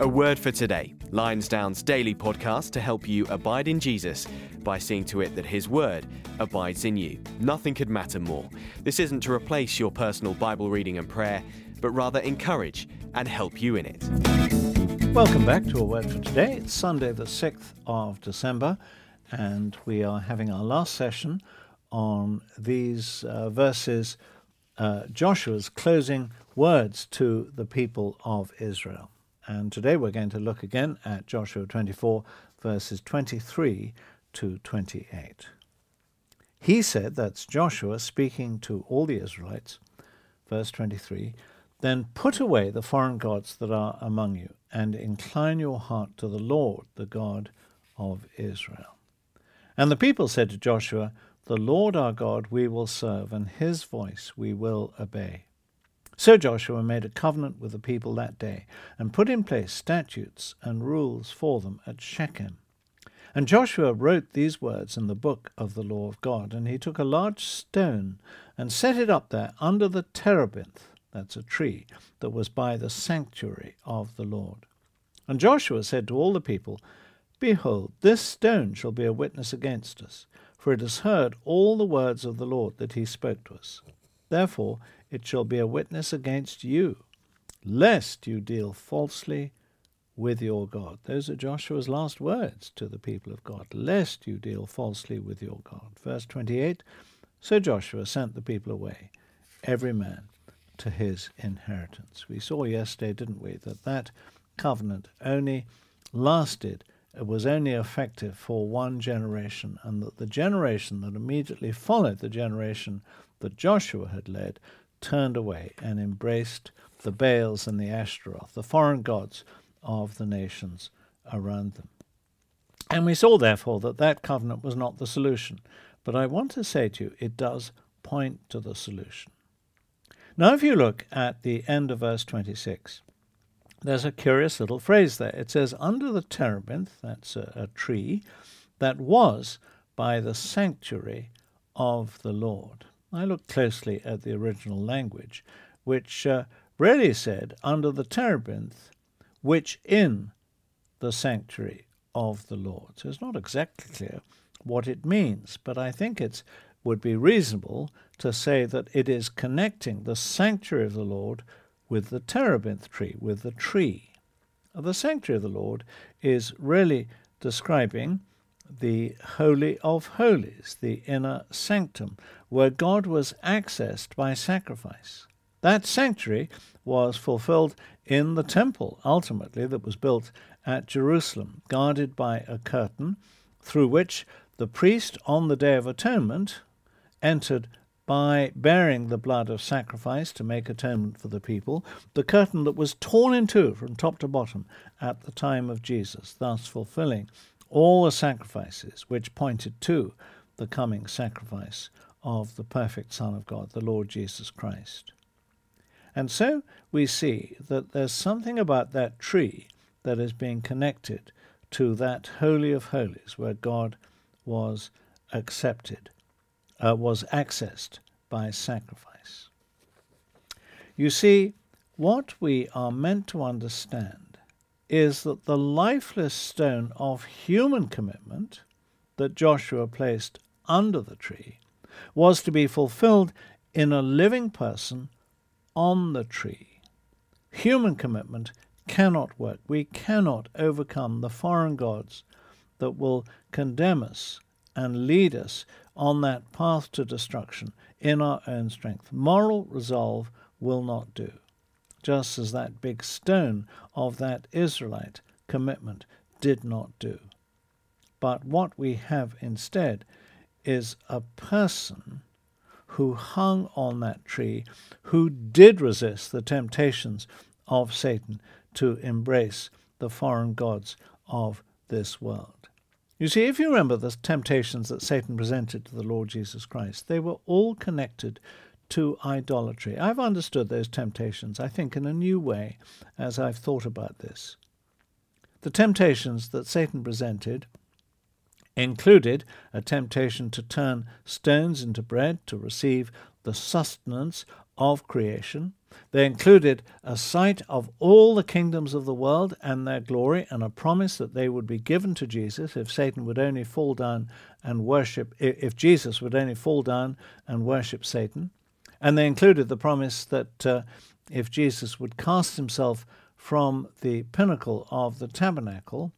A word for today. Lionsdown's daily podcast to help you abide in Jesus by seeing to it that his word abides in you. Nothing could matter more. This isn't to replace your personal Bible reading and prayer, but rather encourage and help you in it. Welcome back to A Word for Today. It's Sunday, the 6th of December, and we are having our last session on these uh, verses, uh, Joshua's closing words to the people of Israel. And today we're going to look again at Joshua 24, verses 23 to 28. He said, that's Joshua speaking to all the Israelites, verse 23, then put away the foreign gods that are among you, and incline your heart to the Lord, the God of Israel. And the people said to Joshua, The Lord our God we will serve, and his voice we will obey. So Joshua made a covenant with the people that day, and put in place statutes and rules for them at Shechem. And Joshua wrote these words in the book of the law of God, and he took a large stone and set it up there under the terebinth, that's a tree, that was by the sanctuary of the Lord. And Joshua said to all the people, Behold, this stone shall be a witness against us, for it has heard all the words of the Lord that he spoke to us. Therefore it shall be a witness against you, lest you deal falsely with your God. Those are Joshua's last words to the people of God, lest you deal falsely with your God. Verse 28 So Joshua sent the people away, every man to his inheritance. We saw yesterday, didn't we, that that covenant only lasted, it was only effective for one generation, and that the generation that immediately followed the generation that Joshua had led turned away and embraced the Baals and the Ashtaroth, the foreign gods of the nations around them. And we saw, therefore, that that covenant was not the solution. But I want to say to you, it does point to the solution. Now, if you look at the end of verse 26, there's a curious little phrase there. It says, Under the terebinth, that's a, a tree, that was by the sanctuary of the Lord. I looked closely at the original language, which uh, really said, under the terebinth, which in the sanctuary of the Lord. So it's not exactly clear what it means, but I think it would be reasonable to say that it is connecting the sanctuary of the Lord with the terebinth tree, with the tree. The sanctuary of the Lord is really describing the Holy of Holies, the inner sanctum, where God was accessed by sacrifice. That sanctuary was fulfilled in the temple, ultimately, that was built at Jerusalem, guarded by a curtain through which the priest on the Day of Atonement entered by bearing the blood of sacrifice to make atonement for the people, the curtain that was torn in two from top to bottom at the time of Jesus, thus fulfilling all the sacrifices which pointed to the coming sacrifice of the perfect Son of God, the Lord Jesus Christ. And so we see that there's something about that tree that is being connected to that Holy of Holies where God was accepted, uh, was accessed by sacrifice. You see, what we are meant to understand is that the lifeless stone of human commitment that Joshua placed under the tree was to be fulfilled in a living person on the tree. Human commitment cannot work. We cannot overcome the foreign gods that will condemn us and lead us on that path to destruction in our own strength. Moral resolve will not do just as that big stone of that Israelite commitment did not do. But what we have instead is a person who hung on that tree, who did resist the temptations of Satan to embrace the foreign gods of this world. You see, if you remember the temptations that Satan presented to the Lord Jesus Christ, they were all connected to idolatry. I've understood those temptations, I think, in a new way as I've thought about this. The temptations that Satan presented included a temptation to turn stones into bread to receive the sustenance of creation. They included a sight of all the kingdoms of the world and their glory, and a promise that they would be given to Jesus if Satan would only fall down and worship, if Jesus would only fall down and worship Satan. And they included the promise that uh, if Jesus would cast himself from the pinnacle of the tabernacle,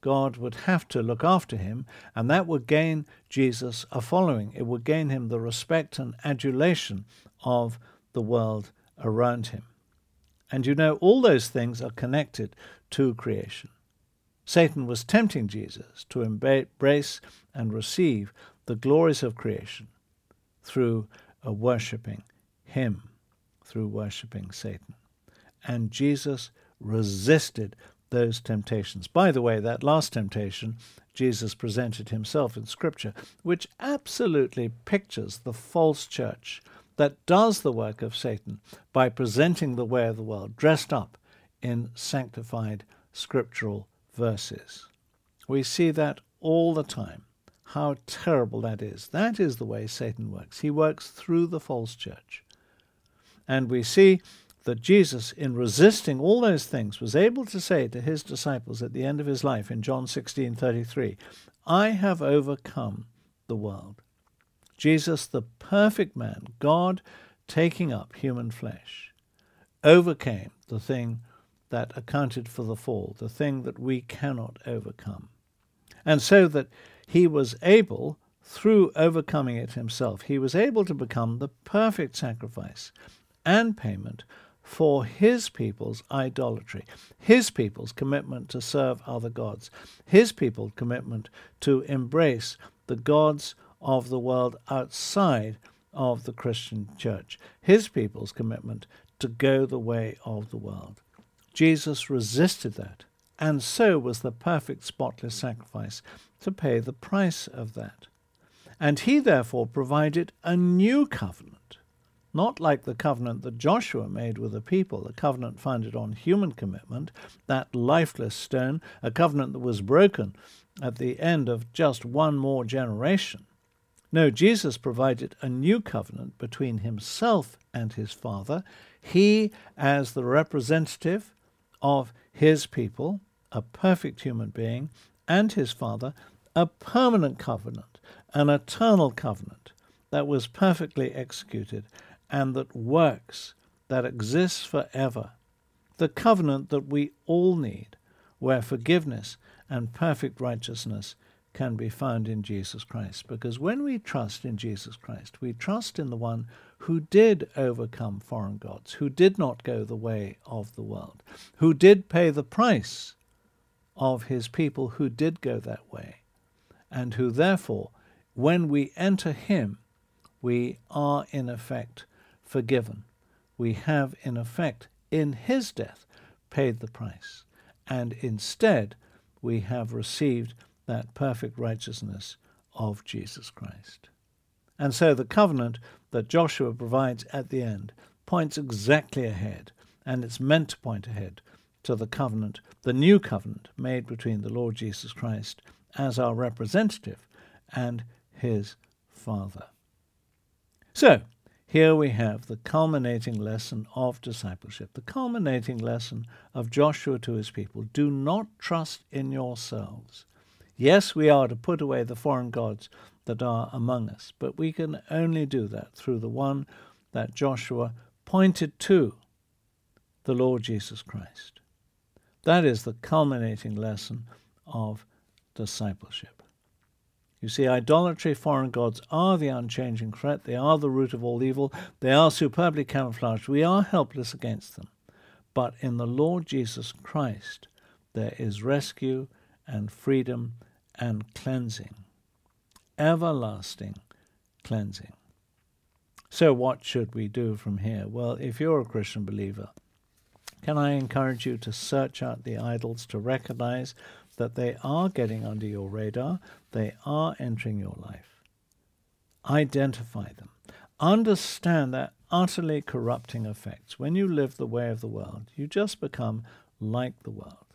God would have to look after him, and that would gain Jesus a following. It would gain him the respect and adulation of the world around him. And you know, all those things are connected to creation. Satan was tempting Jesus to embrace and receive the glories of creation through a worshipping him, through worshipping Satan. And Jesus resisted those temptations. By the way, that last temptation Jesus presented himself in Scripture, which absolutely pictures the false church that does the work of Satan by presenting the way of the world dressed up in sanctified scriptural verses. We see that all the time. How terrible that is. That is the way Satan works. He works through the false church. And we see that Jesus, in resisting all those things, was able to say to his disciples at the end of his life in John 16:33, "I have overcome the world." Jesus, the perfect man, God taking up human flesh, overcame the thing that accounted for the fall, the thing that we cannot overcome. And so that he was able, through overcoming it himself, he was able to become the perfect sacrifice and payment for his people's idolatry, his people's commitment to serve other gods, his people's commitment to embrace the gods of the world outside of the Christian church, his people's commitment to go the way of the world. Jesus resisted that, and so was the perfect spotless sacrifice to pay the price of that. And he therefore provided a new covenant not like the covenant that Joshua made with the people, a covenant founded on human commitment, that lifeless stone, a covenant that was broken at the end of just one more generation. No, Jesus provided a new covenant between himself and his Father, he as the representative of his people, a perfect human being, and his Father, a permanent covenant, an eternal covenant that was perfectly executed and that works, that exists forever. The covenant that we all need, where forgiveness and perfect righteousness can be found in Jesus Christ. Because when we trust in Jesus Christ, we trust in the one who did overcome foreign gods, who did not go the way of the world, who did pay the price of his people who did go that way, and who therefore, when we enter him, we are in effect forgiven. We have, in effect, in his death, paid the price. And instead, we have received that perfect righteousness of Jesus Christ. And so the covenant that Joshua provides at the end points exactly ahead, and it's meant to point ahead to the covenant, the new covenant made between the Lord Jesus Christ as our representative and his Father. So, here we have the culminating lesson of discipleship, the culminating lesson of Joshua to his people. Do not trust in yourselves. Yes, we are to put away the foreign gods that are among us, but we can only do that through the one that Joshua pointed to, the Lord Jesus Christ. That is the culminating lesson of discipleship. You see, idolatry, foreign gods are the unchanging threat. They are the root of all evil. They are superbly camouflaged. We are helpless against them. But in the Lord Jesus Christ, there is rescue and freedom and cleansing, everlasting cleansing. So, what should we do from here? Well, if you're a Christian believer, can I encourage you to search out the idols, to recognize that they are getting under your radar, they are entering your life. Identify them. Understand their utterly corrupting effects. When you live the way of the world, you just become like the world.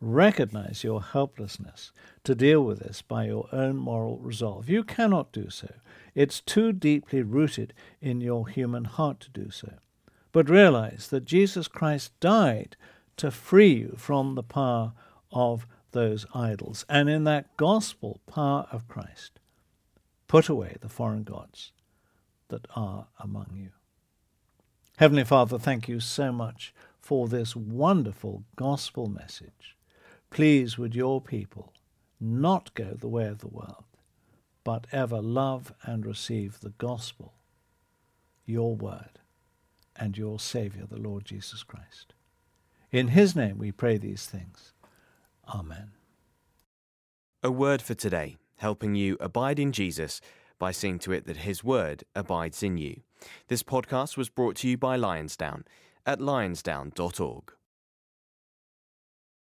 recognize your helplessness to deal with this by your own moral resolve. You cannot do so. It's too deeply rooted in your human heart to do so. But realize that Jesus Christ died to free you from the power of those idols. And in that gospel power of Christ, put away the foreign gods that are among you. Heavenly Father, thank you so much for this wonderful gospel message. Please would your people not go the way of the world, but ever love and receive the gospel, your word, and your Saviour, the Lord Jesus Christ. In his name we pray these things. Amen. A word for today, helping you abide in Jesus by seeing to it that his word abides in you. This podcast was brought to you by Lionsdown at lionsdown.org.